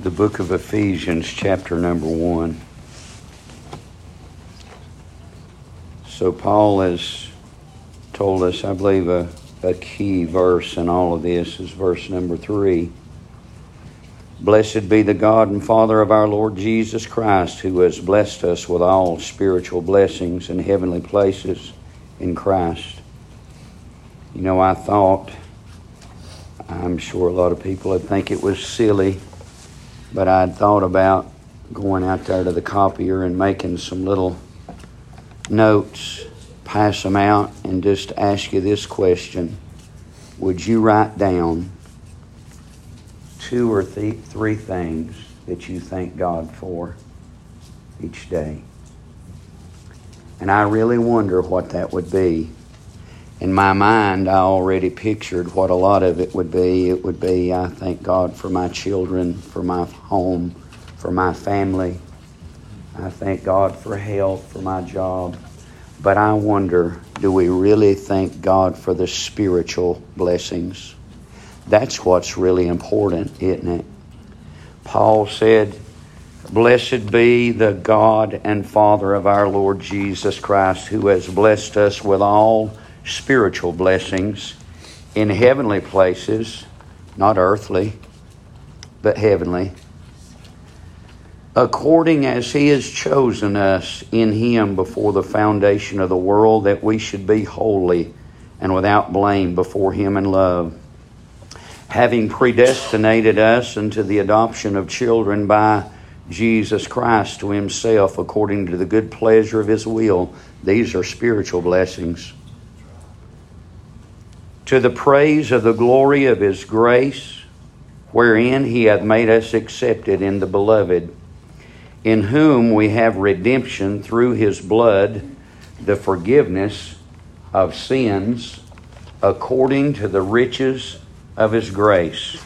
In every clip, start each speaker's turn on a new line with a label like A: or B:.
A: the book of Ephesians, chapter number one. So, Paul has told us, I believe, a, a key verse in all of this is verse number three. Blessed be the God and Father of our Lord Jesus Christ, who has blessed us with all spiritual blessings in heavenly places in Christ. You know, I thought, I'm sure a lot of people would think it was silly but I'd thought about going out there to the copier and making some little notes, pass them out, and just ask you this question Would you write down two or th- three things that you thank God for each day? And I really wonder what that would be in my mind, I already pictured what a lot of it would be. It would be, I thank God for my children, for my home, for my family. I thank God for health, for my job. But I wonder, do we really thank God for the spiritual blessings? That's what's really important, isn't it? Paul said, Blessed be the God and Father of our Lord Jesus Christ, who has blessed us with all spiritual blessings in heavenly places, not earthly, but heavenly, according as He has chosen us in Him before the foundation of the world, that we should be holy and without blame before Him in love. Having predestinated us unto the adoption of children by Jesus Christ to Himself according to the good pleasure of His will. These are spiritual blessings to the praise of the glory of his grace, wherein he hath made us accepted in the beloved, in whom we have redemption through his blood, the forgiveness of sins, according to the riches of his grace.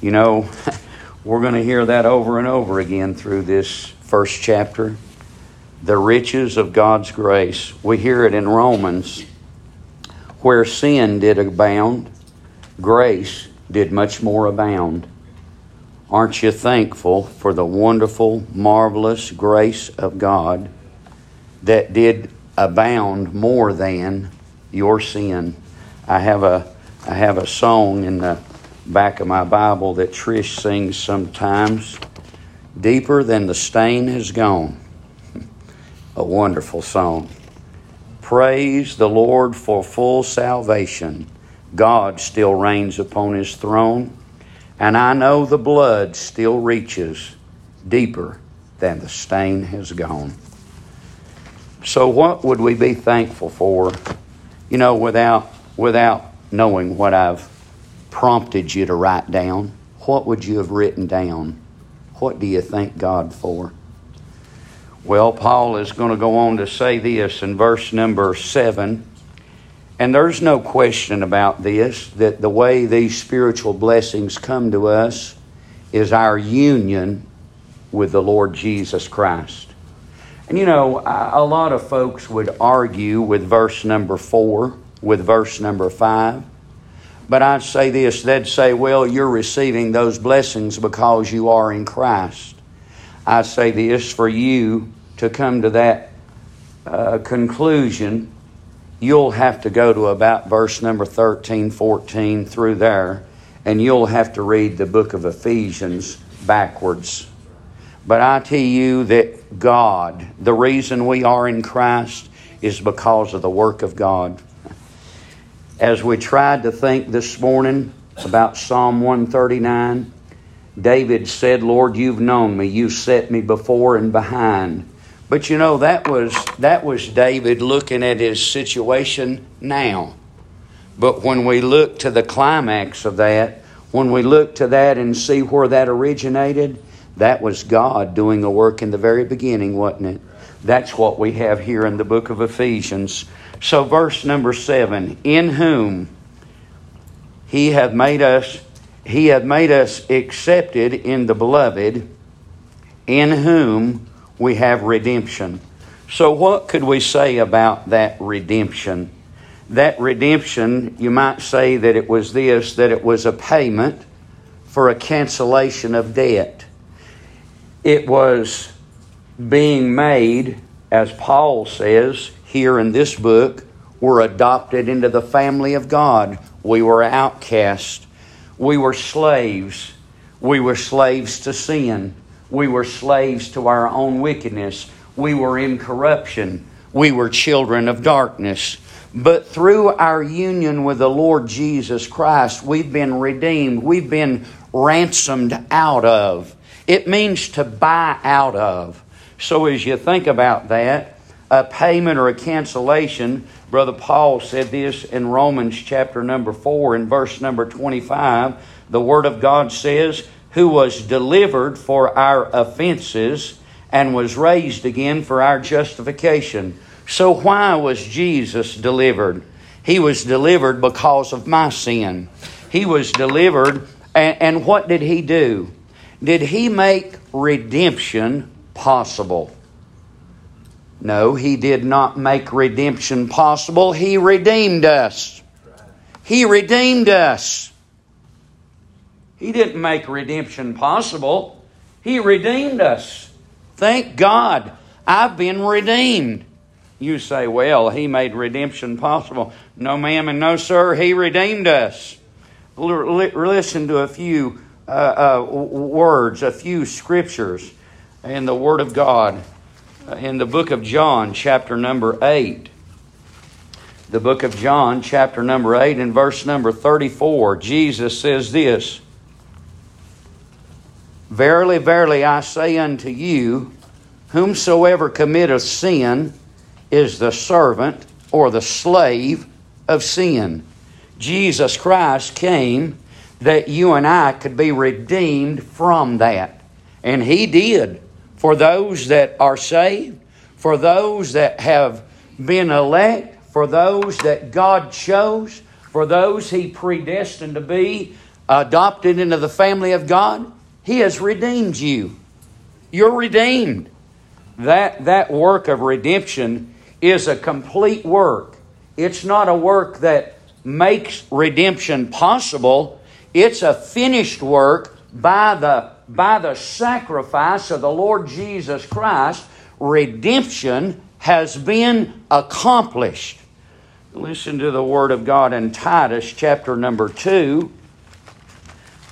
A: You know, we're going to hear that over and over again through this first chapter. The riches of God's grace. We hear it in Romans where sin did abound, grace did much more abound. Aren't you thankful for the wonderful, marvelous grace of God that did abound more than your sin? I have a I have a song in the back of my Bible that Trish sings sometimes. Deeper than the stain has gone. a wonderful song. Praise the Lord for full salvation. God still reigns upon his throne, and I know the blood still reaches deeper than the stain has gone. So what would we be thankful for, you know, without without knowing what I've prompted you to write down? What would you have written down? What do you thank God for? Well, Paul is going to go on to say this in verse number 7. And there's no question about this that the way these spiritual blessings come to us is our union with the Lord Jesus Christ. And you know, a lot of folks would argue with verse number 4, with verse number 5. But I'd say this they'd say, well, you're receiving those blessings because you are in Christ. I say this for you to come to that uh, conclusion, you'll have to go to about verse number 13, 14 through there, and you'll have to read the book of Ephesians backwards. But I tell you that God, the reason we are in Christ is because of the work of God. As we tried to think this morning about Psalm 139, David said, Lord, you've known me. You've set me before and behind. But you know that was that was David looking at his situation now. But when we look to the climax of that, when we look to that and see where that originated, that was God doing a work in the very beginning, wasn't it? That's what we have here in the book of Ephesians. So verse number 7, in whom he hath made us he hath made us accepted in the beloved, in whom we have redemption. So, what could we say about that redemption? That redemption, you might say that it was this that it was a payment for a cancellation of debt. It was being made, as Paul says here in this book, were adopted into the family of God. We were outcast. We were slaves. We were slaves to sin. We were slaves to our own wickedness. We were in corruption. We were children of darkness. But through our union with the Lord Jesus Christ, we've been redeemed. We've been ransomed out of. It means to buy out of. So as you think about that, a payment or a cancellation, Brother Paul said this in Romans chapter number 4 and verse number 25. The Word of God says, Who was delivered for our offenses and was raised again for our justification. So, why was Jesus delivered? He was delivered because of my sin. He was delivered, and, and what did He do? Did He make redemption possible? No, He did not make redemption possible. He redeemed us. He redeemed us. He didn't make redemption possible. He redeemed us. Thank God, I've been redeemed. You say, well, he made redemption possible. No, ma'am, and no, sir, he redeemed us. L- listen to a few uh, uh, words, a few scriptures in the Word of God. Uh, in the book of John, chapter number 8. The book of John, chapter number 8, and verse number 34, Jesus says this Verily, verily, I say unto you, whomsoever committeth sin is the servant or the slave of sin. Jesus Christ came that you and I could be redeemed from that. And He did. For those that are saved, for those that have been elect, for those that God chose, for those He predestined to be adopted into the family of God, he has redeemed you. You're redeemed. That, that work of redemption is a complete work. It's not a work that makes redemption possible, it's a finished work by the, by the sacrifice of the Lord Jesus Christ. Redemption has been accomplished. Listen to the Word of God in Titus chapter number 2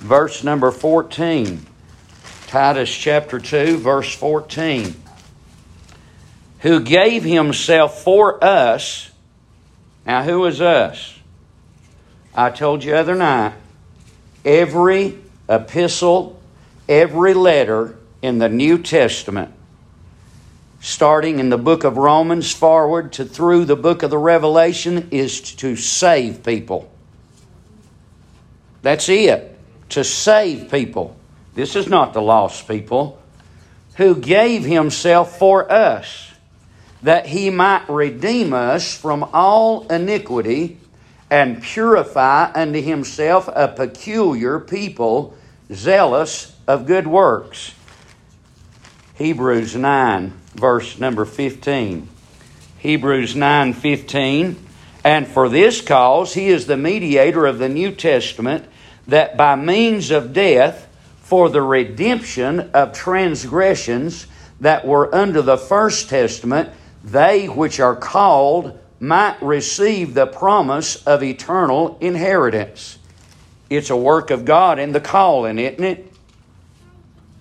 A: verse number 14. Titus chapter 2, verse 14. Who gave himself for us. Now, who is us? I told you other night, every epistle, every letter in the New Testament, starting in the book of Romans forward to through the book of the Revelation, is to save people. That's it to save people. This is not the lost people. Who gave himself for us, that he might redeem us from all iniquity and purify unto himself a peculiar people, zealous of good works. Hebrews 9, verse number 15. Hebrews 9 15. And for this cause he is the mediator of the New Testament that by means of death, for the redemption of transgressions that were under the first testament, they which are called might receive the promise of eternal inheritance. It's a work of God in the calling, isn't it?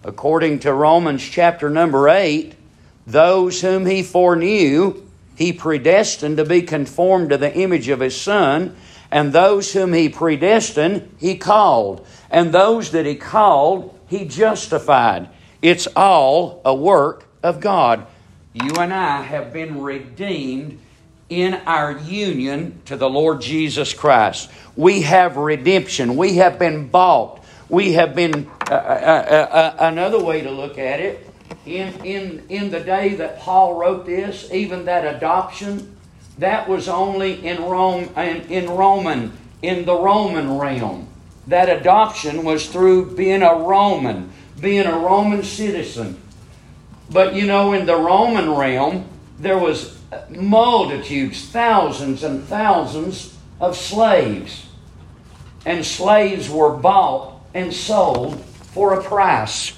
A: According to Romans chapter number 8, those whom he foreknew, he predestined to be conformed to the image of his Son and those whom he predestined, he called. And those that he called, he justified. It's all a work of God. You and I have been redeemed in our union to the Lord Jesus Christ. We have redemption. We have been bought. We have been, uh, uh, uh, uh another way to look at it, in, in, in the day that Paul wrote this, even that adoption, that was only in Rome in, in Roman in the Roman realm. That adoption was through being a Roman, being a Roman citizen. But you know, in the Roman realm, there was multitudes, thousands and thousands of slaves. And slaves were bought and sold for a price.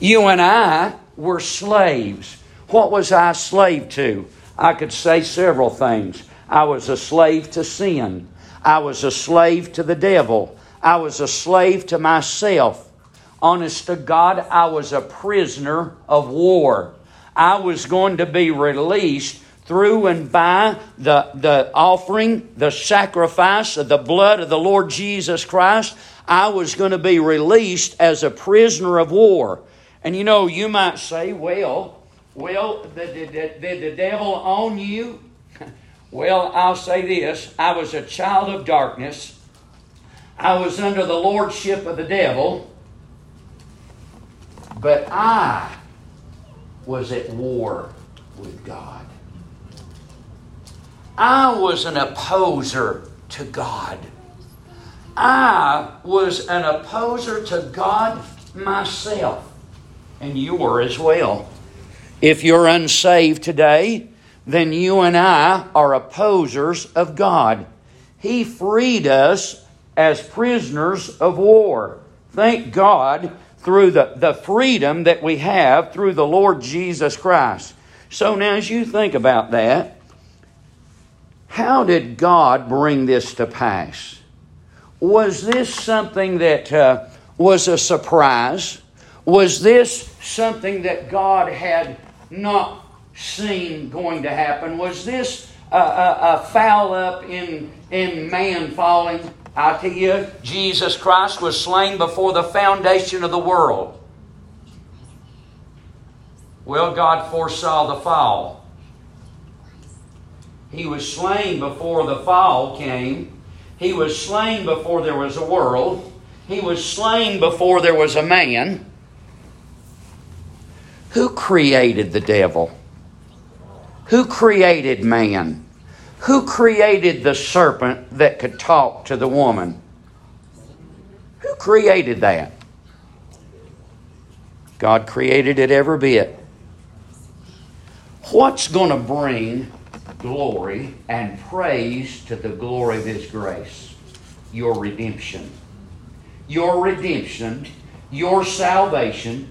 A: You and I were slaves. What was I slave to? I could say several things. I was a slave to sin. I was a slave to the devil. I was a slave to myself. Honest to God, I was a prisoner of war. I was going to be released through and by the, the offering, the sacrifice of the blood of the Lord Jesus Christ. I was going to be released as a prisoner of war. And you know, you might say, well, well, did, the devil own you? well, I'll say this I was a child of darkness, I was under the lordship of the devil, but I was at war with God. I was an opposer to God. I was an opposer to God myself, and you were as well. If you're unsaved today, then you and I are opposers of God. He freed us as prisoners of war. Thank God through the, the freedom that we have through the Lord Jesus Christ. So now, as you think about that, how did God bring this to pass? Was this something that uh, was a surprise? Was this something that God had not seen going to happen? Was this a, a, a foul up in, in man falling? I tell you, Jesus Christ was slain before the foundation of the world. Well, God foresaw the fall. He was slain before the fall came. He was slain before there was a world. He was slain before there was a man. Who created the devil? Who created man? Who created the serpent that could talk to the woman? Who created that? God created it every bit. What's going to bring glory and praise to the glory of His grace? Your redemption. Your redemption, your salvation,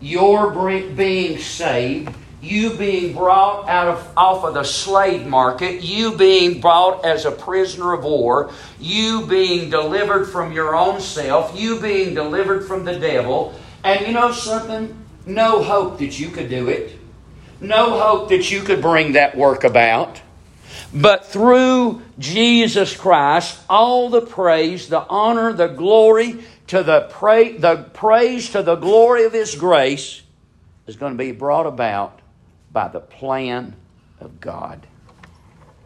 A: your being saved, you being brought out of off of the slave market, you being brought as a prisoner of war, you being delivered from your own self, you being delivered from the devil, and you know something? No hope that you could do it. No hope that you could bring that work about. But through Jesus Christ, all the praise, the honor, the glory to the, pra- the praise to the glory of His grace is going to be brought about by the plan of God.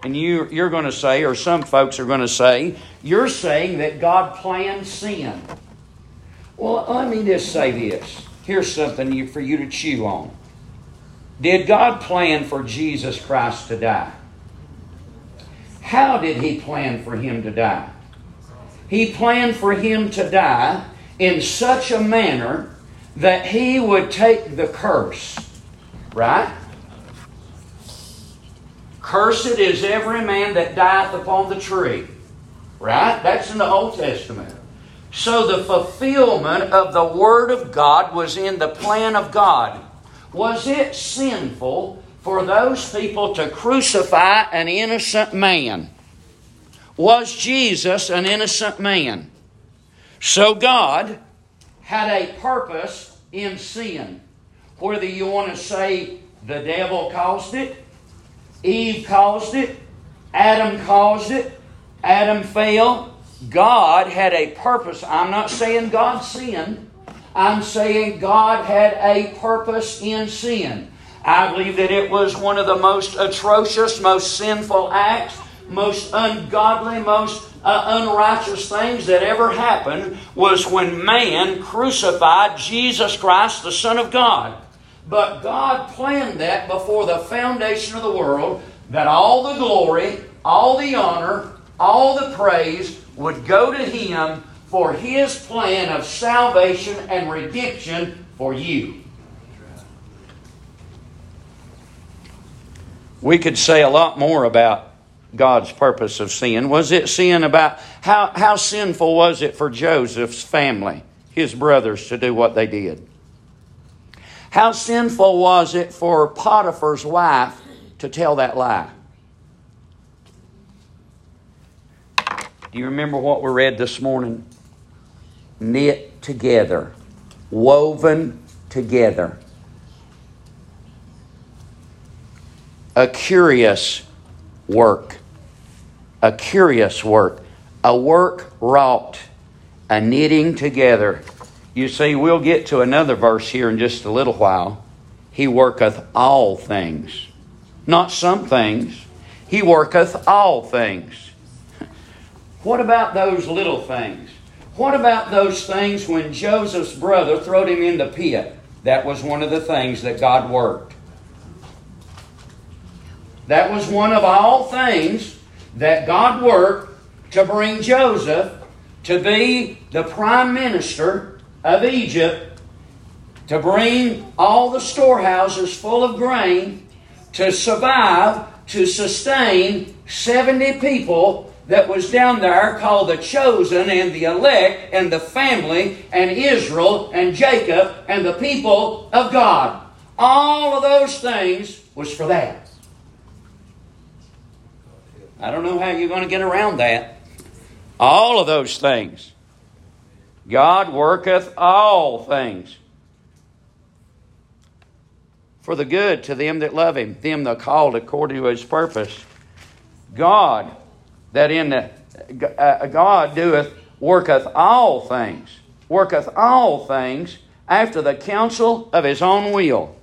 A: And you, you're going to say, or some folks are going to say, you're saying that God planned sin. Well, let me just say this. Here's something for you to chew on. Did God plan for Jesus Christ to die? How did He plan for Him to die? He planned for Him to die in such a manner that He would take the curse, right? Cursed is every man that dieth upon the tree. Right? That's in the Old Testament. So the fulfillment of the Word of God was in the plan of God. Was it sinful for those people to crucify an innocent man? Was Jesus an innocent man? So God had a purpose in sin. Whether you want to say the devil caused it, Eve caused it, Adam caused it, Adam fell. God had a purpose. I'm not saying God sinned. I'm saying God had a purpose in sin. I believe that it was one of the most atrocious, most sinful acts, most ungodly, most uh, unrighteous things that ever happened was when man crucified Jesus Christ, the Son of God. But God planned that before the foundation of the world that all the glory, all the honor, all the praise would go to Him for His plan of salvation and redemption for you. We could say a lot more about God's purpose of sin. Was it sin about how, how sinful was it for Joseph's family? his brothers to do what they did. How sinful was it for Potiphar's wife to tell that lie? Do you remember what we read this morning? Knit together, woven together. A curious work. A curious work. A work wrought. A knitting together. You see, we'll get to another verse here in just a little while. He worketh all things. Not some things. He worketh all things. What about those little things? What about those things when Joseph's brother throwed him in the pit? That was one of the things that God worked. That was one of all things that God worked to bring Joseph to be the prime minister of Egypt, to bring all the storehouses full of grain, to survive, to sustain 70 people that was down there called the chosen and the elect and the family and Israel and Jacob and the people of God. All of those things was for that. I don't know how you're going to get around that. All of those things. God worketh all things for the good to them that love him, them that are called according to his purpose. God, that in the uh, God doeth worketh all things, worketh all things after the counsel of his own will.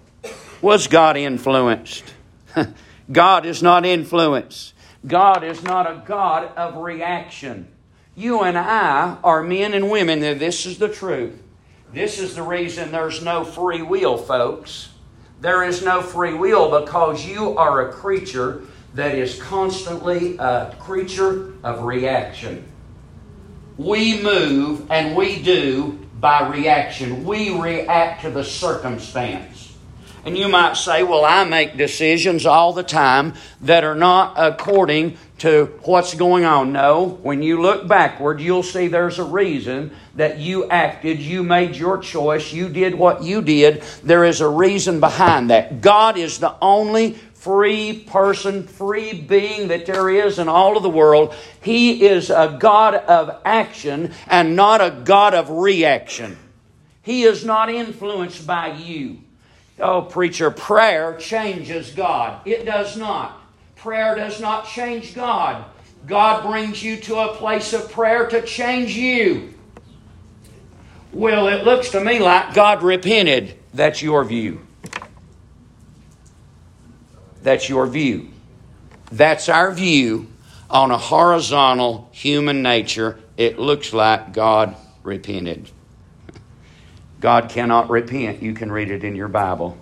A: Was God influenced? God is not influenced. God is not a God of reaction. You and I are men and women, and this is the truth. This is the reason there's no free will, folks. There is no free will because you are a creature that is constantly a creature of reaction. We move and we do by reaction. We react to the circumstance. And you might say, well, I make decisions all the time that are not according to what's going on. No, when you look backward, you'll see there's a reason that you acted, you made your choice, you did what you did. There is a reason behind that. God is the only free person, free being that there is in all of the world. He is a God of action and not a God of reaction. He is not influenced by you. Oh, preacher, prayer changes God. It does not. Prayer does not change God. God brings you to a place of prayer to change you. Well, it looks to me like God repented. That's your view. That's your view. That's our view on a horizontal human nature. It looks like God repented. God cannot repent. You can read it in your Bible.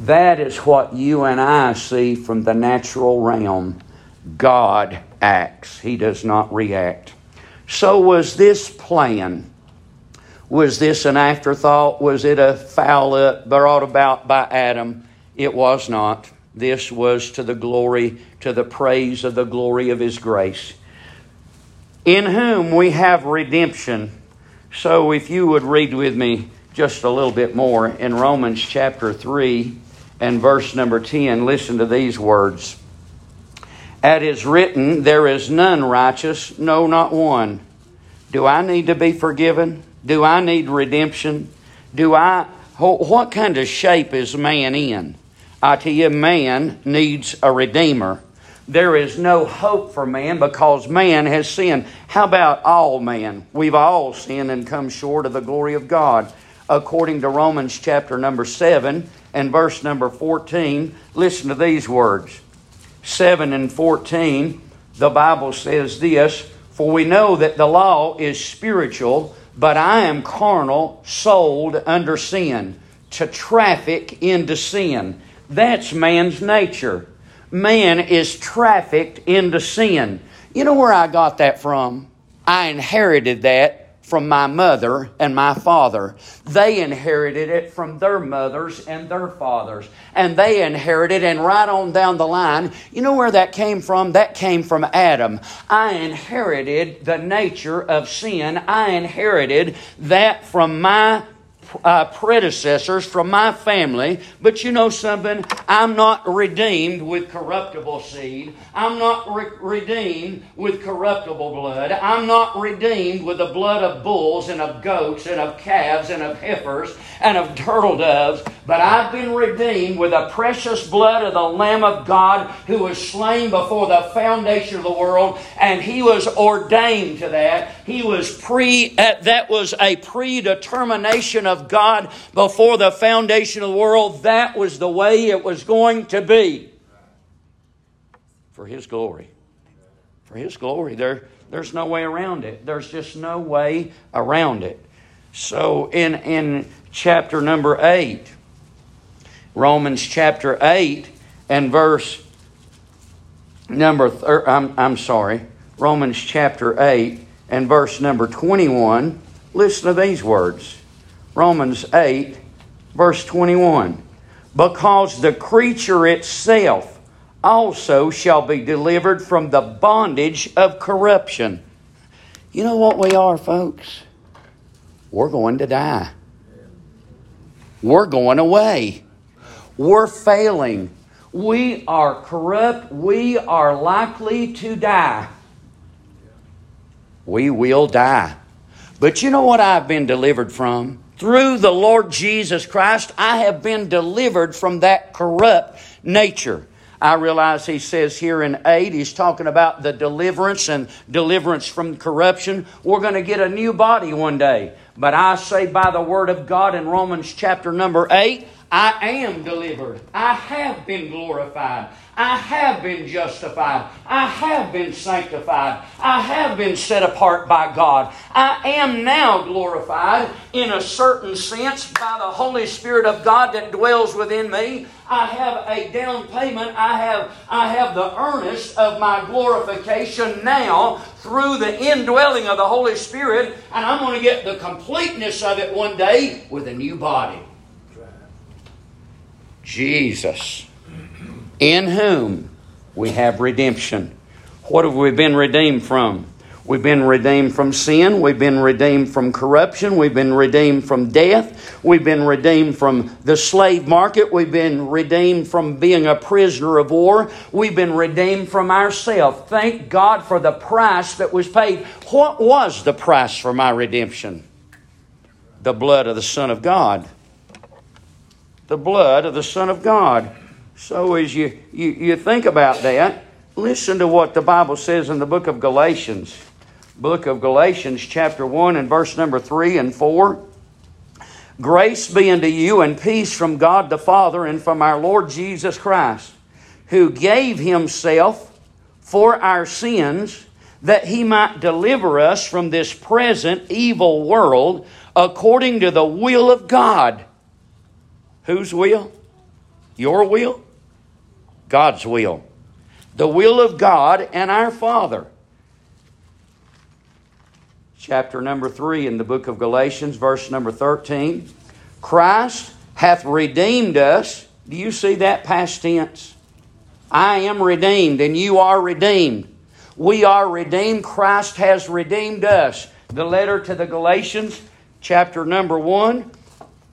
A: That is what you and I see from the natural realm. God acts, He does not react. So, was this plan? Was this an afterthought? Was it a foul up brought about by Adam? It was not. This was to the glory, to the praise of the glory of His grace, in whom we have redemption. So, if you would read with me just a little bit more in Romans chapter 3 and verse number 10, listen to these words. At is written, There is none righteous, no, not one. Do I need to be forgiven? Do I need redemption? Do I, what kind of shape is man in? I tell you, man needs a redeemer. There is no hope for man because man has sinned. How about all man? We've all sinned and come short of the glory of God. According to Romans chapter number 7 and verse number 14, listen to these words. 7 and 14, the Bible says this For we know that the law is spiritual, but I am carnal, sold under sin, to traffic into sin. That's man's nature. Man is trafficked into sin. You know where I got that from? I inherited that from my mother and my father. They inherited it from their mothers and their fathers. And they inherited, and right on down the line, you know where that came from? That came from Adam. I inherited the nature of sin. I inherited that from my uh, predecessors from my family, but you know something? I'm not redeemed with corruptible seed. I'm not re- redeemed with corruptible blood. I'm not redeemed with the blood of bulls and of goats and of calves and of heifers and of turtle doves, but I've been redeemed with the precious blood of the Lamb of God who was slain before the foundation of the world, and he was ordained to that. He was pre, uh, that was a predetermination of of God before the foundation of the world, that was the way it was going to be. For His glory. For His glory. There, there's no way around it. There's just no way around it. So in, in chapter number 8, Romans chapter 8 and verse number, thir- er, I'm, I'm sorry, Romans chapter 8 and verse number 21, listen to these words. Romans 8, verse 21. Because the creature itself also shall be delivered from the bondage of corruption. You know what we are, folks? We're going to die. We're going away. We're failing. We are corrupt. We are likely to die. We will die. But you know what I've been delivered from? Through the Lord Jesus Christ, I have been delivered from that corrupt nature. I realize he says here in 8, he's talking about the deliverance and deliverance from corruption. We're going to get a new body one day. But I say by the word of God in Romans chapter number 8, I am delivered. I have been glorified. I have been justified. I have been sanctified. I have been set apart by God. I am now glorified in a certain sense by the Holy Spirit of God that dwells within me. I have a down payment. I have, I have the earnest of my glorification now through the indwelling of the Holy Spirit, and I'm going to get the completeness of it one day with a new body. Jesus in whom we have redemption. What have we been redeemed from? We've been redeemed from sin. We've been redeemed from corruption. We've been redeemed from death. We've been redeemed from the slave market. We've been redeemed from being a prisoner of war. We've been redeemed from ourselves. Thank God for the price that was paid. What was the price for my redemption? The blood of the Son of God. The blood of the Son of God. So as you, you, you think about that, listen to what the Bible says in the book of Galatians. Book of Galatians, chapter 1, and verse number 3 and 4. Grace be unto you and peace from God the Father and from our Lord Jesus Christ, who gave himself for our sins that he might deliver us from this present evil world according to the will of God. Whose will? Your will? God's will. The will of God and our Father. Chapter number 3 in the book of Galatians, verse number 13. Christ hath redeemed us. Do you see that past tense? I am redeemed and you are redeemed. We are redeemed. Christ has redeemed us. The letter to the Galatians, chapter number 1.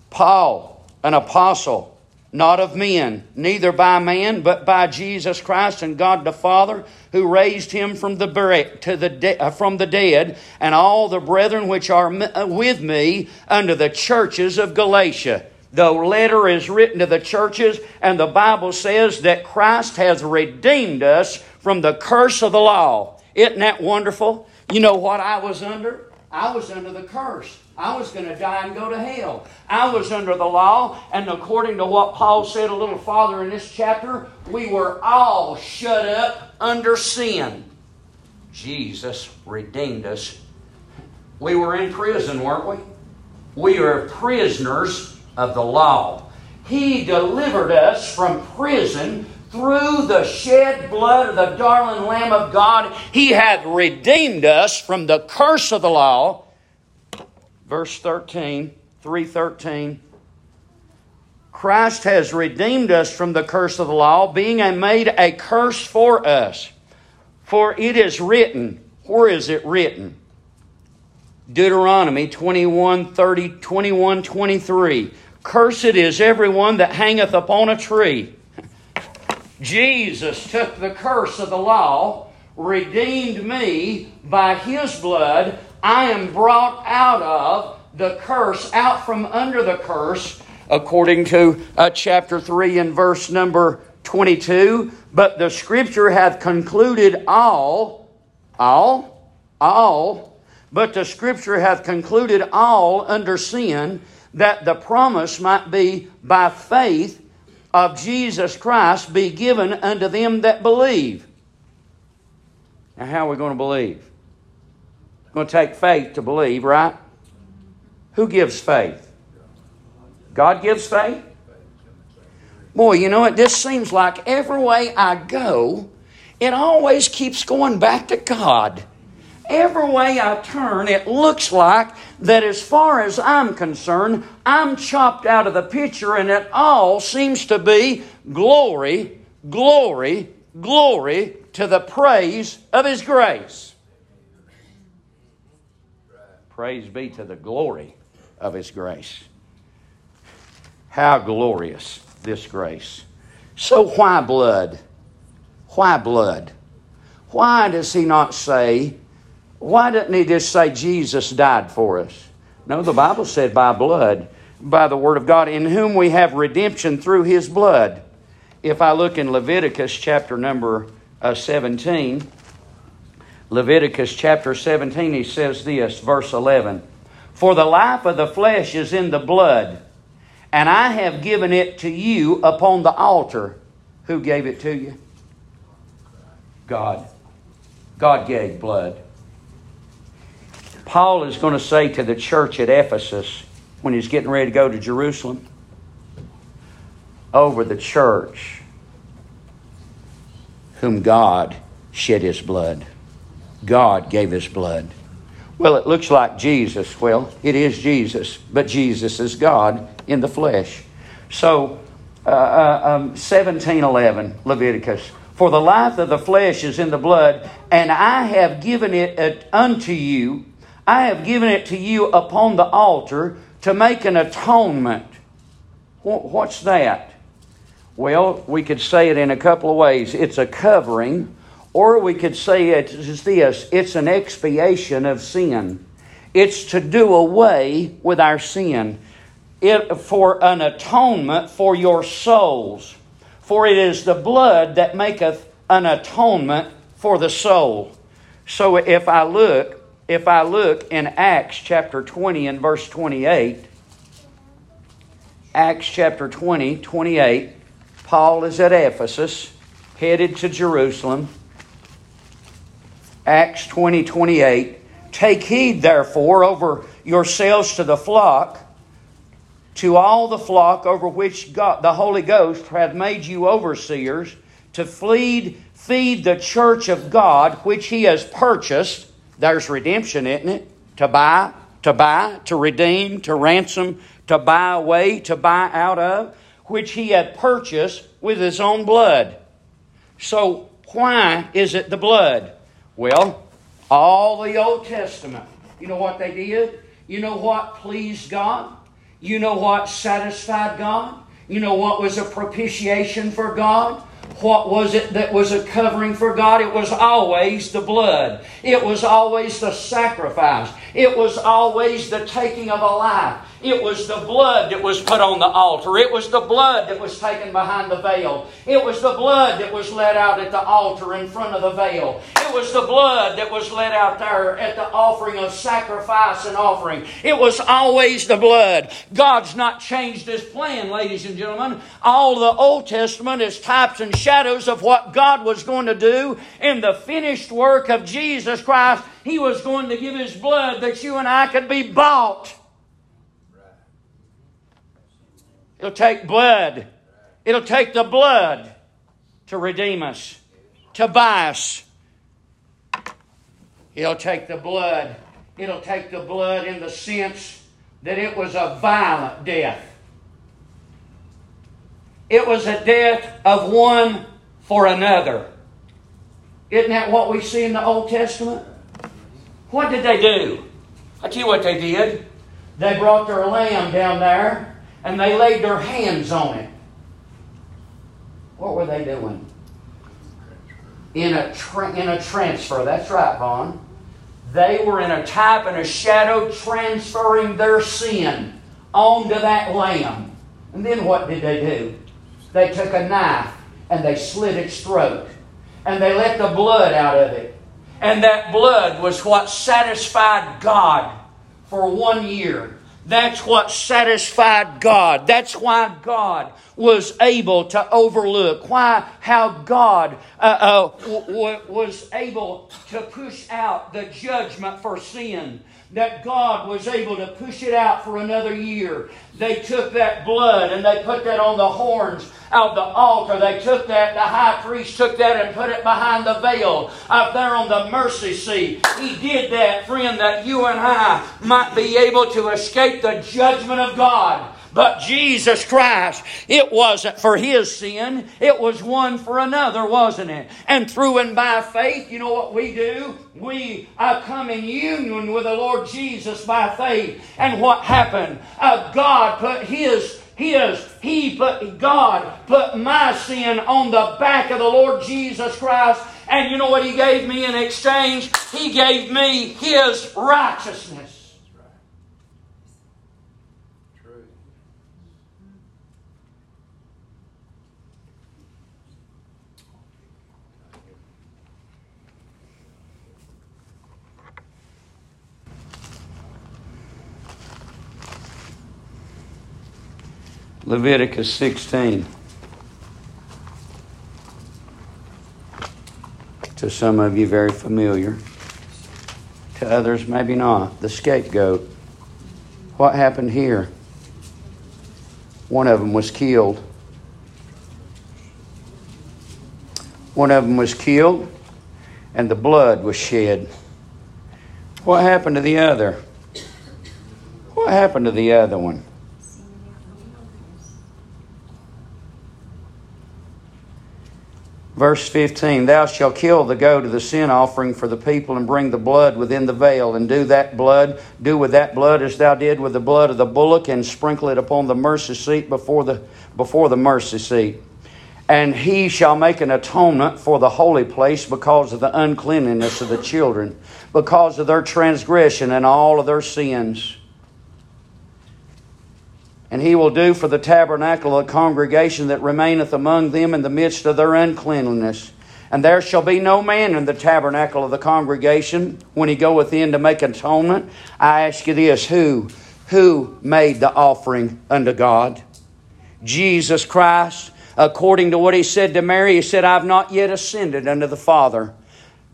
A: Paul, an apostle, not of men, neither by man, but by Jesus Christ and God the Father, who raised him from the de- uh, from the dead, and all the brethren which are uh, with me unto the churches of Galatia. The letter is written to the churches, and the Bible says that Christ has redeemed us from the curse of the law. Isn't that wonderful? You know what I was under? I was under the curse. I was going to die and go to hell. I was under the law, and according to what Paul said a little farther in this chapter, we were all shut up under sin. Jesus redeemed us. We were in prison, weren't we? We are prisoners of the law. He delivered us from prison through the shed blood of the darling Lamb of God. He hath redeemed us from the curse of the law verse 13, 313. Christ has redeemed us from the curse of the law, being made a curse for us. For it is written, where is it written? Deuteronomy 21, 30, 21, 23. Cursed is everyone that hangeth upon a tree. Jesus took the curse of the law, redeemed me by his blood. I am brought out of the curse, out from under the curse, according to uh, chapter 3 and verse number 22. But the scripture hath concluded all, all, all, but the scripture hath concluded all under sin, that the promise might be by faith of Jesus Christ be given unto them that believe. Now, how are we going to believe? Going to take faith to believe, right? Who gives faith? God gives faith? Boy, you know what? This seems like every way I go, it always keeps going back to God. Every way I turn, it looks like that as far as I'm concerned, I'm chopped out of the picture, and it all seems to be glory, glory, glory to the praise of His grace. Praise be to the glory of His grace. How glorious this grace. So, why blood? Why blood? Why does He not say, why doesn't he just say Jesus died for us? No, the Bible said by blood, by the Word of God, in whom we have redemption through his blood. If I look in Leviticus chapter number uh, 17, Leviticus chapter 17, he says this, verse 11 For the life of the flesh is in the blood, and I have given it to you upon the altar. Who gave it to you? God. God gave blood. Paul is going to say to the church at Ephesus when he's getting ready to go to Jerusalem over the church whom God shed his blood. God gave his blood. Well, it looks like Jesus. Well, it is Jesus, but Jesus is God in the flesh. So, uh, uh, um, 1711, Leviticus. For the life of the flesh is in the blood, and I have given it unto you I have given it to you upon the altar to make an atonement. What's that? Well, we could say it in a couple of ways. It's a covering, or we could say it is this it's an expiation of sin. It's to do away with our sin. It, for an atonement for your souls. For it is the blood that maketh an atonement for the soul. So if I look, if I look in Acts chapter 20 and verse 28, Acts chapter 20, 28, Paul is at Ephesus, headed to Jerusalem. Acts 20, 28, Take heed, therefore, over yourselves to the flock, to all the flock over which God, the Holy Ghost hath made you overseers, to feed, feed the church of God, which he has purchased there's redemption, isn't it? To buy, to buy, to redeem, to ransom, to buy away, to buy out of, which he had purchased with his own blood. So, why is it the blood? Well, all the Old Testament, you know what they did? You know what pleased God? You know what satisfied God? You know what was a propitiation for God? What was it that was a covering for God? It was always the blood. It was always the sacrifice. It was always the taking of a life. It was the blood that was put on the altar. It was the blood that was taken behind the veil. It was the blood that was let out at the altar in front of the veil. It was the blood that was let out there at the offering of sacrifice and offering. It was always the blood. God's not changed His plan, ladies and gentlemen. All the Old Testament is types and shadows of what God was going to do in the finished work of Jesus Christ. He was going to give His blood that you and I could be bought. It'll take blood. It'll take the blood to redeem us, to buy us. It'll take the blood. it'll take the blood in the sense that it was a violent death. It was a death of one for another. Isn't that what we see in the Old Testament? What did they do? I tell you what they did. They brought their lamb down there and they laid their hands on it. What were they doing? In a, tra- in a transfer. That's right, Vaughn. They were in a type and a shadow transferring their sin onto that lamb. And then what did they do? They took a knife and they slit its throat. And they let the blood out of it. And that blood was what satisfied God for one year. That's what satisfied God. That's why God was able to overlook. Why, how God uh, uh, w- w- was able to push out the judgment for sin that God was able to push it out for another year. They took that blood and they put that on the horns of the altar. They took that, the high priest took that and put it behind the veil up there on the mercy seat. He did that, friend, that you and I might be able to escape the judgment of God. But Jesus Christ, it wasn't for his sin, it was one for another, wasn't it? And through and by faith, you know what we do? We uh, come in union with the Lord Jesus by faith. And what happened? Uh, God put his his he put god put my sin on the back of the lord jesus christ and you know what he gave me in exchange he gave me his righteousness Leviticus 16. To some of you, very familiar. To others, maybe not. The scapegoat. What happened here? One of them was killed. One of them was killed, and the blood was shed. What happened to the other? What happened to the other one? Verse 15 Thou shalt kill the goat of the sin offering for the people, and bring the blood within the veil, and do that blood, do with that blood as thou did with the blood of the bullock, and sprinkle it upon the mercy seat before the, before the mercy seat. And he shall make an atonement for the holy place because of the uncleanness of the children, because of their transgression and all of their sins and he will do for the tabernacle a congregation that remaineth among them in the midst of their uncleanliness. And there shall be no man in the tabernacle of the congregation when he goeth in to make atonement. I ask you this who? Who made the offering unto God? Jesus Christ. According to what he said to Mary, he said, I've not yet ascended unto the Father.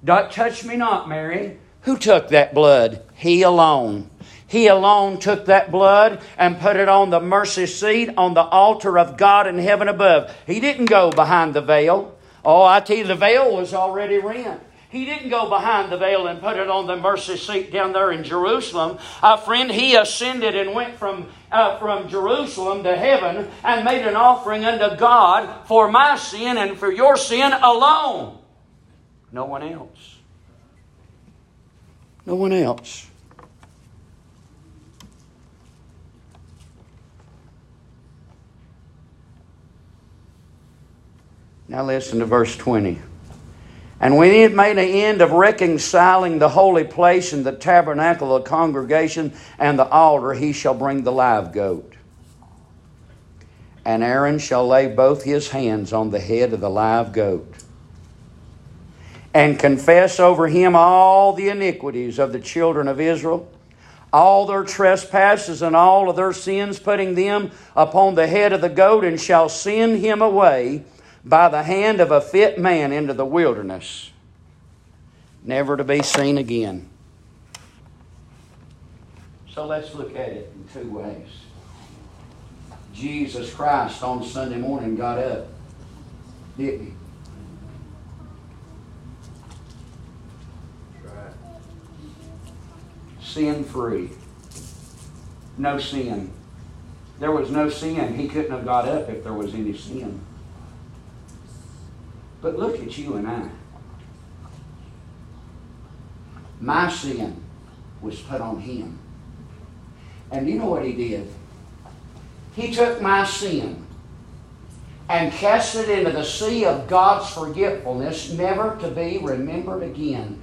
A: Don't Touch me not, Mary. Who took that blood? He alone. He alone took that blood and put it on the mercy seat on the altar of God in heaven above. He didn't go behind the veil. Oh, I tell you, the veil was already rent. He didn't go behind the veil and put it on the mercy seat down there in Jerusalem. Uh, friend, he ascended and went from, uh, from Jerusalem to heaven and made an offering unto God for my sin and for your sin alone. No one else. No one else. Now listen to verse 20. And when he had made an end of reconciling the holy place and the tabernacle of the congregation and the altar, he shall bring the live goat. And Aaron shall lay both his hands on the head of the live goat and confess over him all the iniquities of the children of Israel, all their trespasses and all of their sins, putting them upon the head of the goat, and shall send him away by the hand of a fit man into the wilderness, never to be seen again. So let's look at it in two ways. Jesus Christ on Sunday morning got up, didn't he? sin free. No sin. There was no sin. He couldn't have got up if there was any sin. But look at you and I. My sin was put on him. And you know what he did? He took my sin and cast it into the sea of God's forgetfulness, never to be remembered again.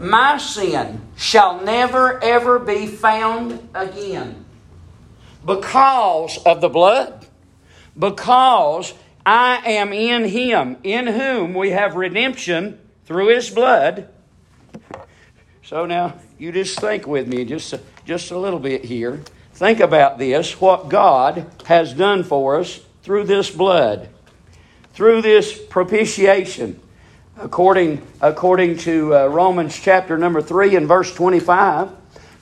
A: My sin shall never ever be found again because of the blood, because I am in Him, in whom we have redemption through His blood. So now, you just think with me just, just a little bit here. Think about this what God has done for us through this blood, through this propitiation. According, according to uh, Romans chapter number 3 and verse 25,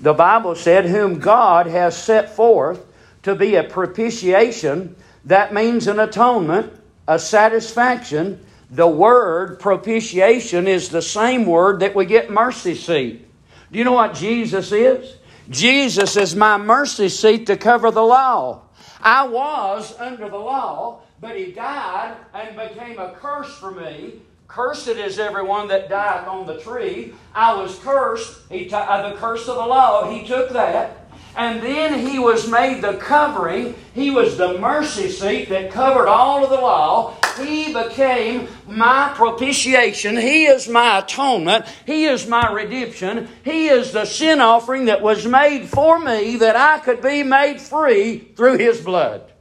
A: the Bible said, Whom God has set forth to be a propitiation. That means an atonement, a satisfaction. The word propitiation is the same word that we get mercy seat. Do you know what Jesus is? Jesus is my mercy seat to cover the law. I was under the law, but he died and became a curse for me. Cursed is everyone that died on the tree. I was cursed. He t- uh, the curse of the law, he took that. And then he was made the covering. He was the mercy seat that covered all of the law. He became my propitiation. He is my atonement. He is my redemption. He is the sin offering that was made for me that I could be made free through his blood.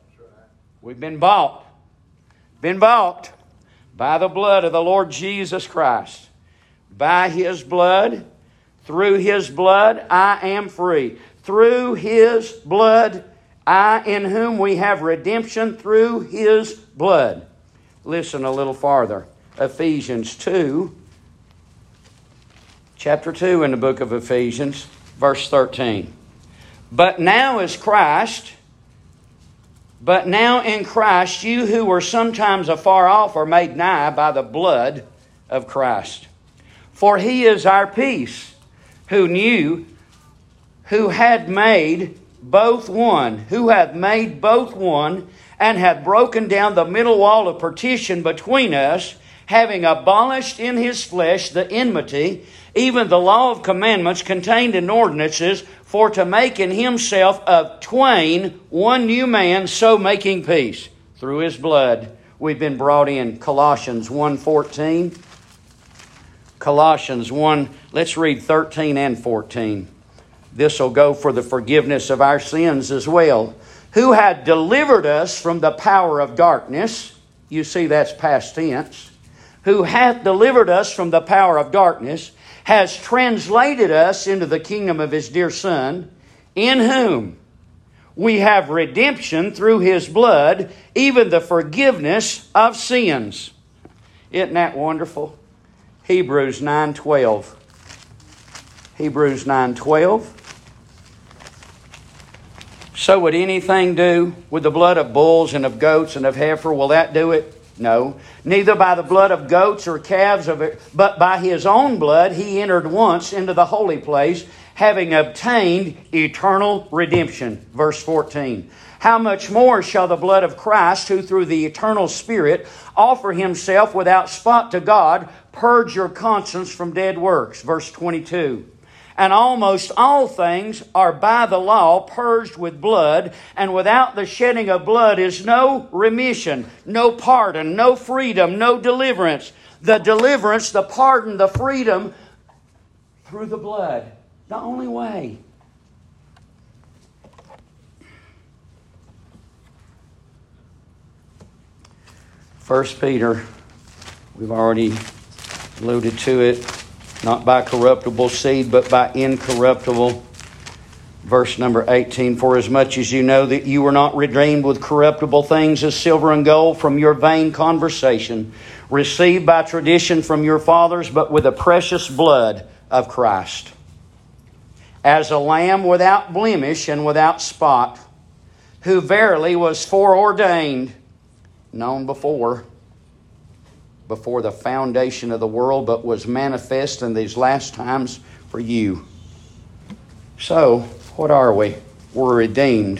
A: We've been bought. Been bought by the blood of the Lord Jesus Christ. By his blood, through his blood, I am free through his blood, I in whom we have redemption through his blood. Listen a little farther. Ephesians 2, chapter 2 in the book of Ephesians, verse 13. But now is Christ, but now in Christ, you who were sometimes afar off are made nigh by the blood of Christ. For he is our peace, who knew who had made both one, who hath made both one, and hath broken down the middle wall of partition between us, having abolished in his flesh the enmity, even the law of commandments contained in ordinances, for to make in himself of twain one new man, so making peace through his blood. We've been brought in Colossians 1:14. Colossians 1, let's read 13 and 14. This will go for the forgiveness of our sins as well. Who had delivered us from the power of darkness. You see, that's past tense. Who hath delivered us from the power of darkness, has translated us into the kingdom of his dear Son, in whom we have redemption through his blood, even the forgiveness of sins. Isn't that wonderful? Hebrews 9:12. Hebrews 9:12. So, would anything do with the blood of bulls and of goats and of heifer? Will that do it? No. Neither by the blood of goats or calves, of it, but by his own blood he entered once into the holy place, having obtained eternal redemption. Verse 14. How much more shall the blood of Christ, who through the eternal Spirit offer himself without spot to God, purge your conscience from dead works? Verse 22 and almost all things are by the law purged with blood, and without the shedding of blood is no remission, no pardon, no freedom, no deliverance. The deliverance, the pardon, the freedom through the blood. The only way. First Peter, we've already alluded to it not by corruptible seed, but by incorruptible. Verse number 18 For as much as you know that you were not redeemed with corruptible things as silver and gold from your vain conversation, received by tradition from your fathers, but with the precious blood of Christ. As a lamb without blemish and without spot, who verily was foreordained, known before before the foundation of the world, but was manifest in these last times for you, So, what are we? We're redeemed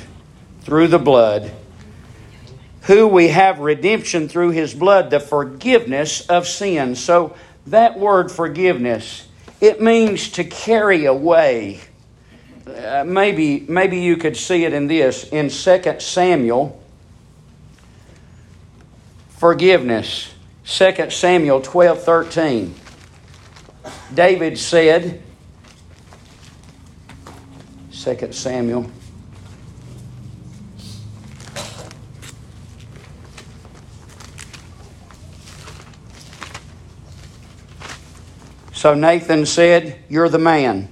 A: through the blood, who we have redemption through his blood, the forgiveness of sin. So, that word forgiveness, it means to carry away. Uh, maybe, maybe you could see it in this in 2 Samuel. Forgiveness. 2 Samuel 12 13. David said, 2 Samuel. So Nathan said, You're the man.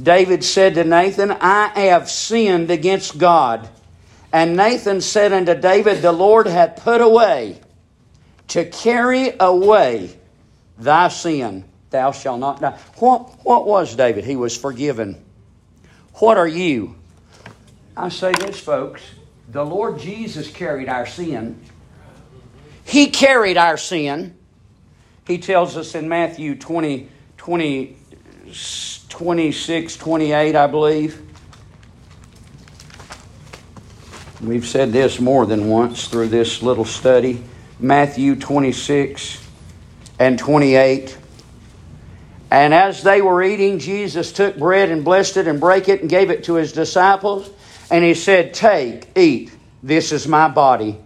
A: David said to Nathan, I have sinned against God. And Nathan said unto David, The Lord hath put away to carry away thy sin. Thou shalt not die. What, what was David? He was forgiven. What are you? I say this, folks. The Lord Jesus carried our sin. He carried our sin. He tells us in Matthew 20, 20 26, 28, I believe. We've said this more than once through this little study. Matthew 26 and 28. And as they were eating, Jesus took bread and blessed it and brake it and gave it to his disciples. And he said, Take, eat, this is my body.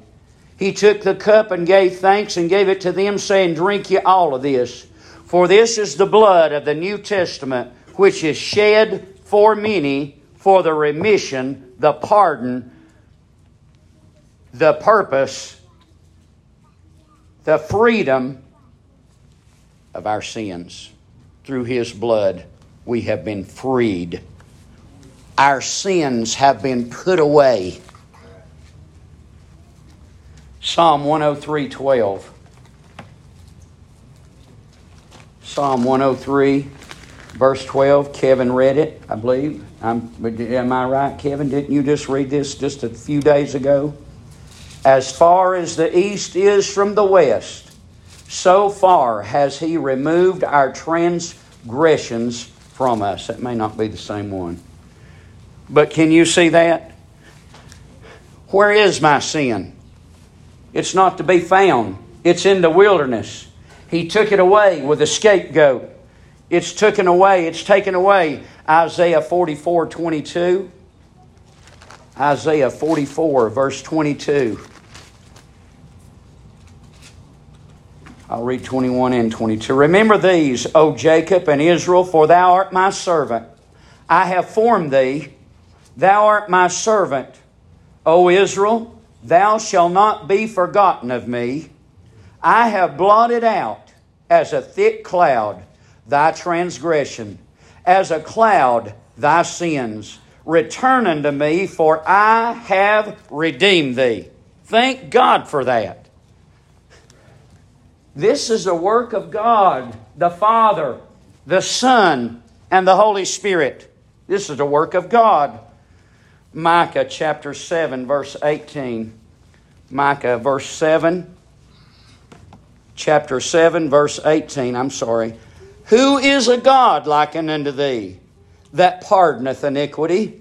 A: He took the cup and gave thanks and gave it to them, saying, Drink ye all of this. For this is the blood of the New Testament, which is shed for many for the remission, the pardon, the purpose, the freedom of our sins through his blood, we have been freed. Our sins have been put away. Psalm 103 12. Psalm 103, verse 12. Kevin read it, I believe. I'm, am I right, Kevin? Didn't you just read this just a few days ago? As far as the east is from the west, so far has he removed our transgressions from us. That may not be the same one. But can you see that? Where is my sin? It's not to be found. It's in the wilderness. He took it away with a scapegoat. It's taken away. It's taken away. Isaiah 44 22. Isaiah 44, verse 22. I'll read 21 and 22. Remember these, O Jacob and Israel, for thou art my servant. I have formed thee. Thou art my servant. O Israel, thou shalt not be forgotten of me. I have blotted out as a thick cloud thy transgression, as a cloud thy sins. Return unto me, for I have redeemed thee. Thank God for that. This is the work of God, the Father, the Son, and the Holy Spirit. This is the work of God. Micah chapter 7, verse 18. Micah, verse 7. Chapter 7, verse 18. I'm sorry. Who is a God likened unto thee, that pardoneth iniquity,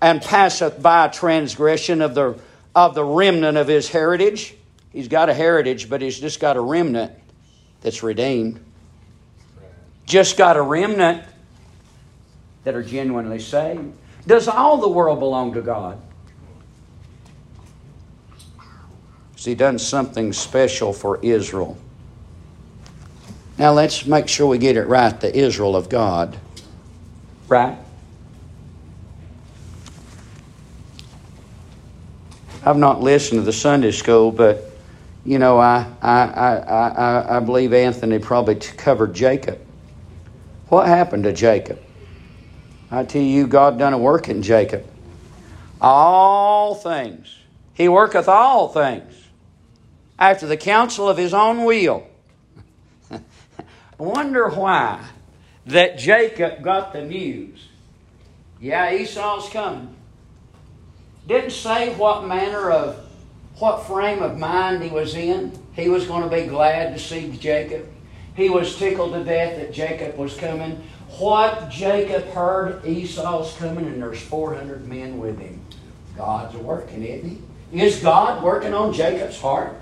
A: and passeth by transgression of the, of the remnant of his heritage? He's got a heritage, but he's just got a remnant that's redeemed. Just got a remnant that are genuinely saved. Does all the world belong to God? Has He done something special for Israel? Now let's make sure we get it right the Israel of God. Right? I've not listened to the Sunday school, but you know, I, I, I, I, believe Anthony probably covered Jacob. What happened to Jacob? I tell you, God done a work in Jacob. All things. He worketh all things after the counsel of his own will. I wonder why that Jacob got the news. Yeah, Esau's coming. Didn't say what manner of what frame of mind he was in. He was going to be glad to see Jacob. He was tickled to death that Jacob was coming. what Jacob heard Esau's coming, and there's 400 men with him. God's working, isn't he? Is God working on Jacob's heart?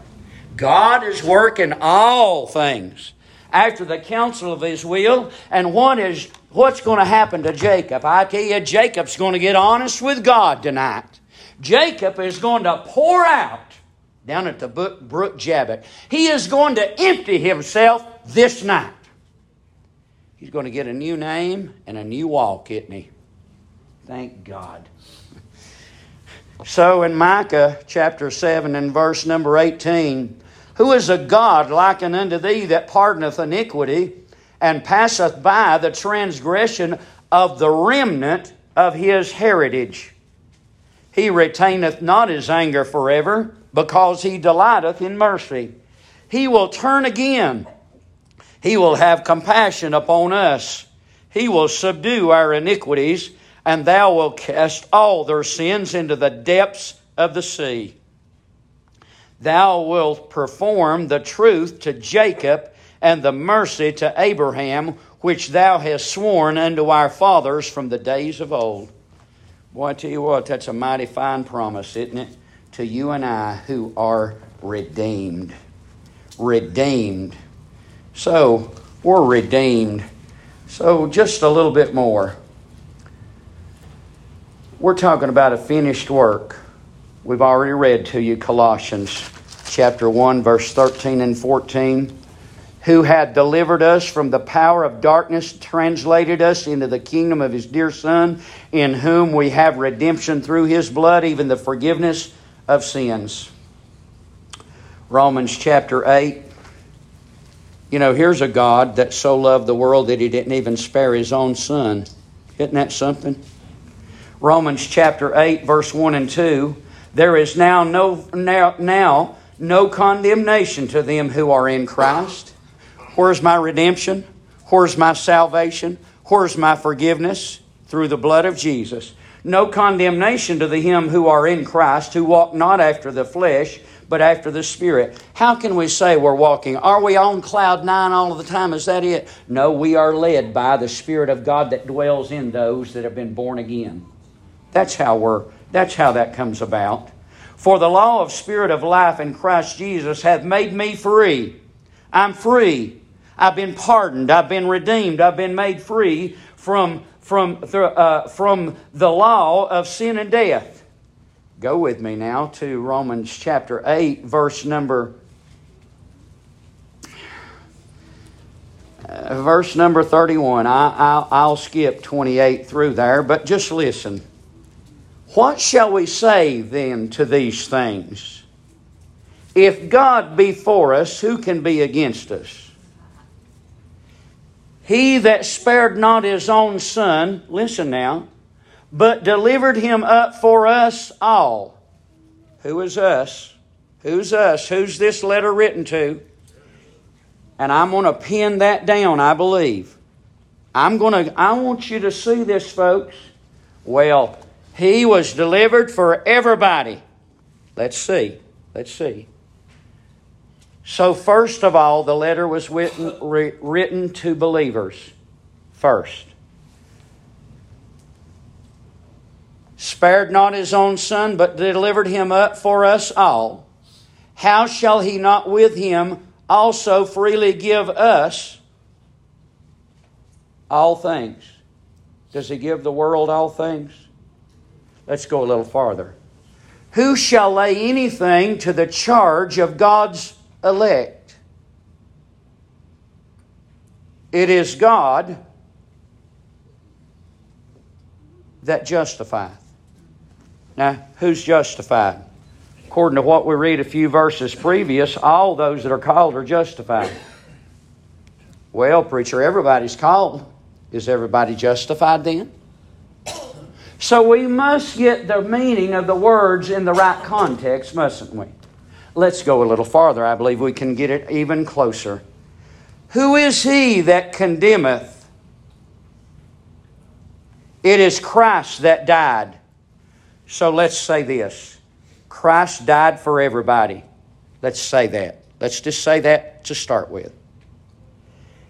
A: God is working all things after the counsel of his will. And what is what's going to happen to Jacob? I tell you, Jacob's going to get honest with God tonight. Jacob is going to pour out down at the brook Jabbok. He is going to empty himself this night. He's going to get a new name and a new walk, isn't he? Thank God. So in Micah chapter 7 and verse number 18, who is a God like unto thee that pardoneth iniquity and passeth by the transgression of the remnant of his heritage? He retaineth not his anger forever, because he delighteth in mercy. He will turn again. He will have compassion upon us. He will subdue our iniquities, and thou wilt cast all their sins into the depths of the sea. Thou wilt perform the truth to Jacob and the mercy to Abraham, which thou hast sworn unto our fathers from the days of old. Boy, I tell you what, that's a mighty fine promise, isn't it? To you and I who are redeemed. Redeemed. So, we're redeemed. So, just a little bit more. We're talking about a finished work. We've already read to you Colossians chapter 1, verse 13 and 14. Who had delivered us from the power of darkness, translated us into the kingdom of his dear Son, in whom we have redemption through his blood, even the forgiveness of sins. Romans chapter 8. You know, here's a God that so loved the world that he didn't even spare his own son. Isn't that something? Romans chapter 8, verse 1 and 2. There is now no, now, now no condemnation to them who are in Christ. Where's my redemption? Where's my salvation? Where's my forgiveness? Through the blood of Jesus. No condemnation to the him who are in Christ, who walk not after the flesh, but after the Spirit. How can we say we're walking? Are we on cloud nine all of the time? Is that it? No, we are led by the Spirit of God that dwells in those that have been born again. That's how we're that's how that comes about. For the law of spirit of life in Christ Jesus hath made me free. I'm free. I've been pardoned. I've been redeemed. I've been made free from, from, uh, from the law of sin and death. Go with me now to Romans chapter 8, verse number uh, verse number 31. I, will skip 28 through there, but just listen. What shall we say then to these things? If God be for us, who can be against us? He that spared not his own son, listen now, but delivered him up for us all. Who is us? Who's us? Who's this letter written to? And I'm going to pin that down, I believe. I'm going to, I want you to see this, folks. Well, he was delivered for everybody. Let's see. Let's see. So, first of all, the letter was written, written to believers first. Spared not his own son, but delivered him up for us all. How shall he not with him also freely give us all things? Does he give the world all things? Let's go a little farther. Who shall lay anything to the charge of God's elect? It is God that justifieth. Now, who's justified? According to what we read a few verses previous, all those that are called are justified. Well, preacher, everybody's called. Is everybody justified then? So we must get the meaning of the words in the right context, mustn't we? Let's go a little farther. I believe we can get it even closer. Who is he that condemneth? It is Christ that died. So let's say this Christ died for everybody. Let's say that. Let's just say that to start with.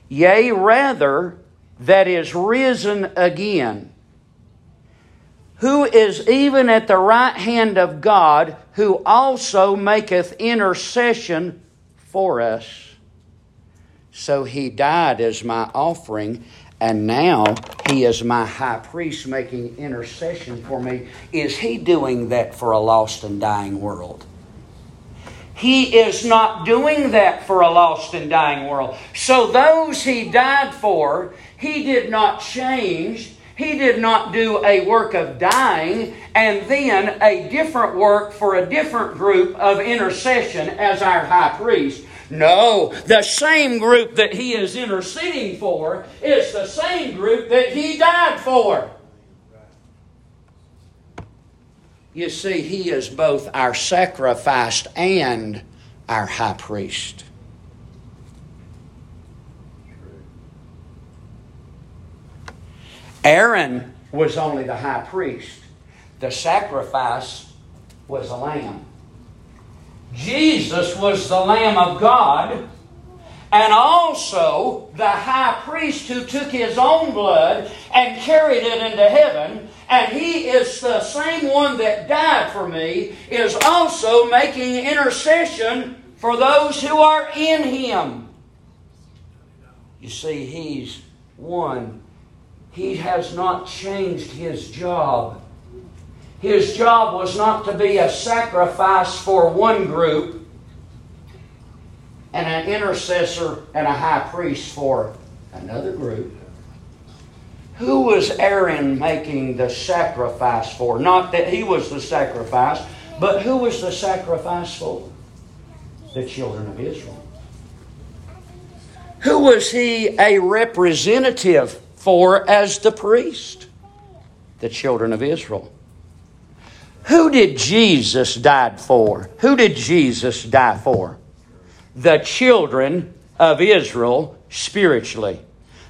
A: Yea, rather, that is risen again, who is even at the right hand of God, who also maketh intercession for us. So he died as my offering, and now he is my high priest making intercession for me. Is he doing that for a lost and dying world? He is not doing that for a lost and dying world. So, those He died for, He did not change. He did not do a work of dying and then a different work for a different group of intercession as our high priest. No, the same group that he is interceding for is the same group that he died for. You see, he is both our sacrifice and our high priest. Aaron was only the high priest. The sacrifice was a lamb. Jesus was the Lamb of God and also the high priest who took his own blood and carried it into heaven and he is the same one that died for me, is also making intercession for those who are in him. You see, he's one. He has not changed his job. His job was not to be a sacrifice for one group and an intercessor and a high priest for another group. Who was Aaron making the sacrifice for? Not that he was the sacrifice, but who was the sacrifice for? The children of Israel. Who was he a representative for as the priest? The children of Israel. Who did Jesus die for? Who did Jesus die for? The children of Israel spiritually.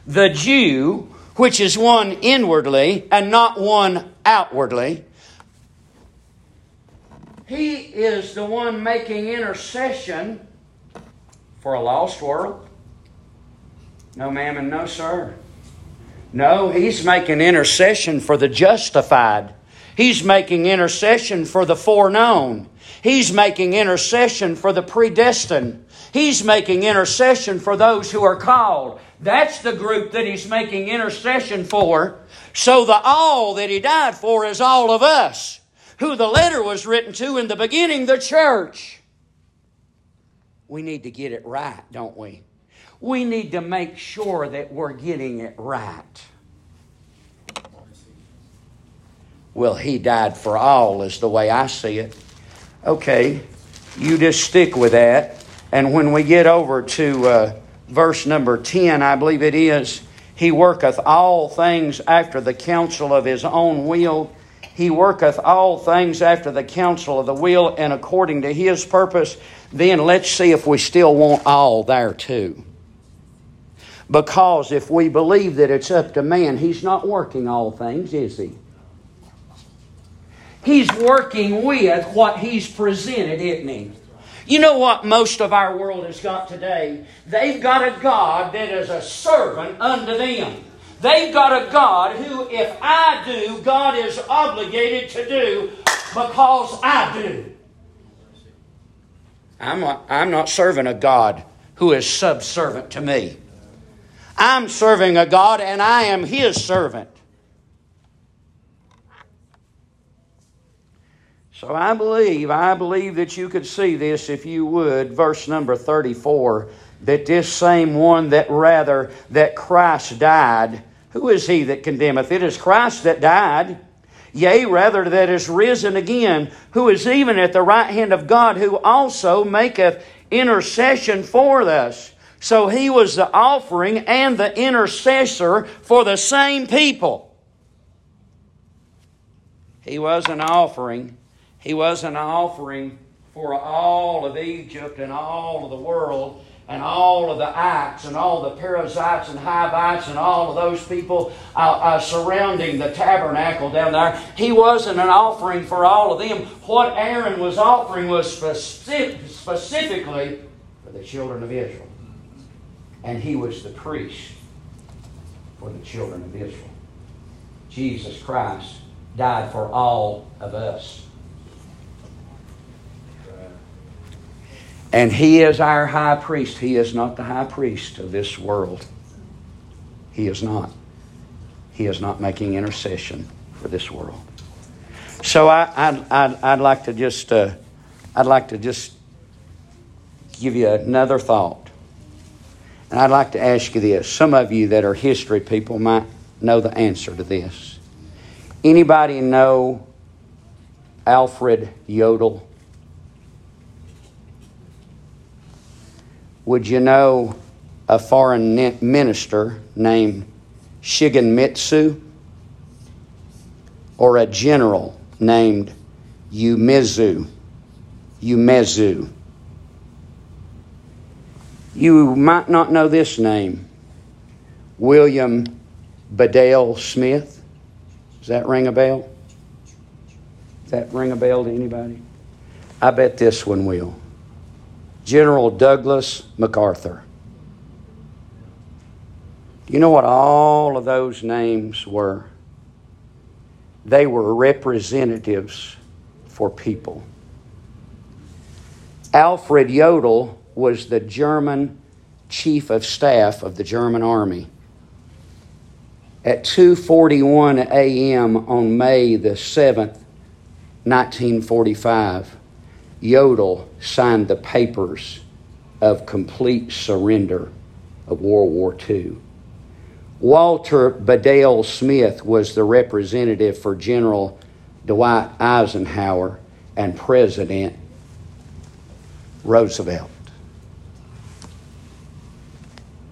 A: The Jew which is one inwardly and not one outwardly. He is the one making intercession for a lost world. No, ma'am, and no, sir. No, he's making intercession for the justified. He's making intercession for the foreknown. He's making intercession for the predestined. He's making intercession for those who are called. That's the group that he's making intercession for. So the all that he died for is all of us, who the letter was written to in the beginning, the church. We need to get it right, don't we? We need to make sure that we're getting it right. Well, he died for all, is the way I see it. Okay, you just stick with that. And when we get over to uh, verse number 10, I believe it is, He worketh all things after the counsel of His own will. He worketh all things after the counsel of the will and according to His purpose. Then let's see if we still want all there too. Because if we believe that it's up to man, He's not working all things, is He? He's working with what He's presented, isn't He? You know what most of our world has got today? They've got a God that is a servant unto them. They've got a God who, if I do, God is obligated to do because I do. I'm not, I'm not serving a God who is subservient to me. I'm serving a God and I am His servant. So I believe, I believe that you could see this if you would, verse number 34, that this same one that rather that Christ died, who is he that condemneth? It is Christ that died. Yea, rather that is risen again, who is even at the right hand of God, who also maketh intercession for us. So he was the offering and the intercessor for the same people. He was an offering he was an offering for all of Egypt and all of the world and all of the Acts and all the Perizzites and Hivites and all of those people uh, uh, surrounding the tabernacle down there. He wasn't an offering for all of them. What Aaron was offering was specific, specifically for the children of Israel. And he was the priest. for the children of Israel. Jesus Christ died for all of us. And he is our high priest. He is not the high priest of this world. He is not. He is not making intercession for this world. So I, I'd, I'd, I'd like to just, uh, I'd like to just give you another thought. And I'd like to ask you this. Some of you that are history people might know the answer to this. Anybody know Alfred Jodl? Would you know a foreign minister named Shigemitsu? Or a general named Umezu? Umezu. You might not know this name. William Bedell Smith. Does that ring a bell? Does that ring a bell to anybody? I bet this one will. General Douglas MacArthur. You know what all of those names were? They were representatives for people. Alfred Jodl was the German chief of staff of the German army. At 2:41 a.m. on May the 7th, 1945, Jodl signed the papers of complete surrender of World War II. Walter Bedell Smith was the representative for General Dwight Eisenhower and President Roosevelt.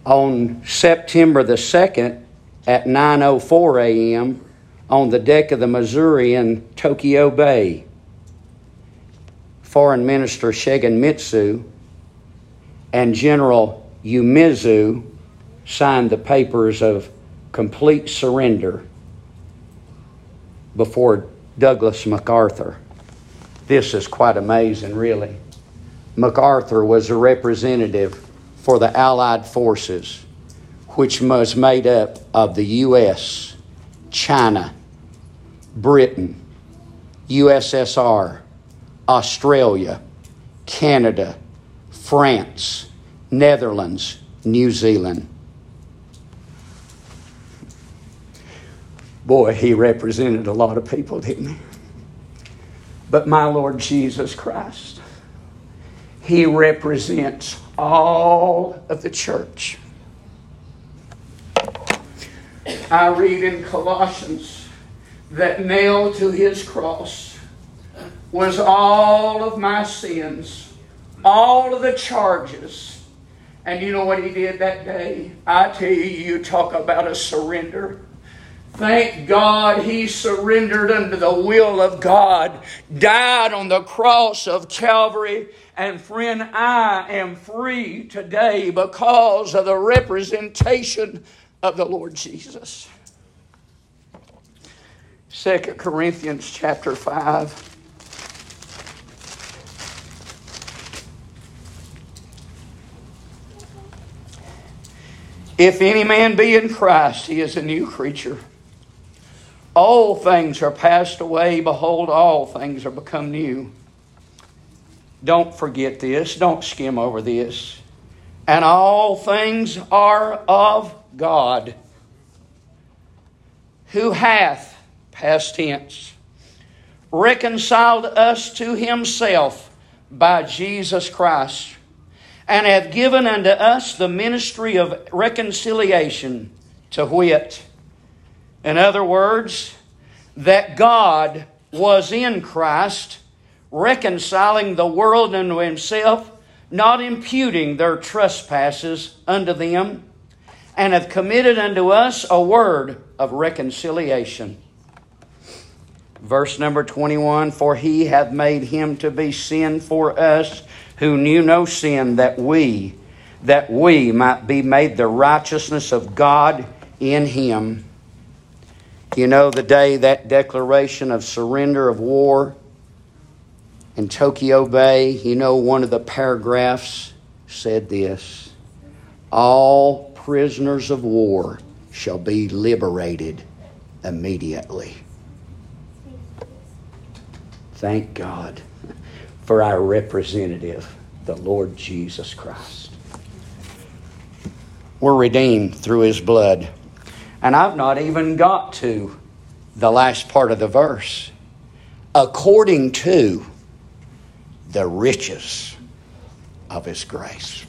A: On September the 2nd at 9:04 a.m. on the deck of the Missouri in Tokyo Bay, Foreign Minister Shigemitsu and General Umezu signed the papers of complete surrender before Douglas MacArthur. This is quite amazing, really. MacArthur was a representative for the Allied forces, which was made up of the U.S., China, Britain, USSR, Australia, Canada, France, Netherlands, New Zealand. Boy, he represented a lot of people, didn't he? But my Lord Jesus Christ, he represents all of the church. I read in Colossians that nailed to his cross was all of my sins, all of the charges. And you know what he did that day? I tell you, you talk about a surrender. Thank God he surrendered under the will of God, died on the cross of Calvary, and friend, I am free today because of the representation of the Lord Jesus. 2 Corinthians chapter 5. If any man be in Christ, he is a new creature. All things are passed away. Behold, all things are become new. Don't forget this. Don't skim over this. And all things are of God, who hath, past tense, reconciled us to himself by Jesus Christ and hath given unto us the ministry of reconciliation, to wit, in other words, that God was in Christ, reconciling the world unto himself, not imputing their trespasses unto them, and hath committed unto us a word of reconciliation. Verse number 21 For he hath made him to be sin for us who knew no sin, that we, that we might be made the righteousness of God in him. You know, the day that declaration of surrender of war in Tokyo Bay, you know, one of the paragraphs said this All prisoners of war shall be liberated immediately. Thank God for our representative, the Lord Jesus Christ. We're redeemed through his blood. And I've not even got to the last part of the verse. According to the riches of his grace.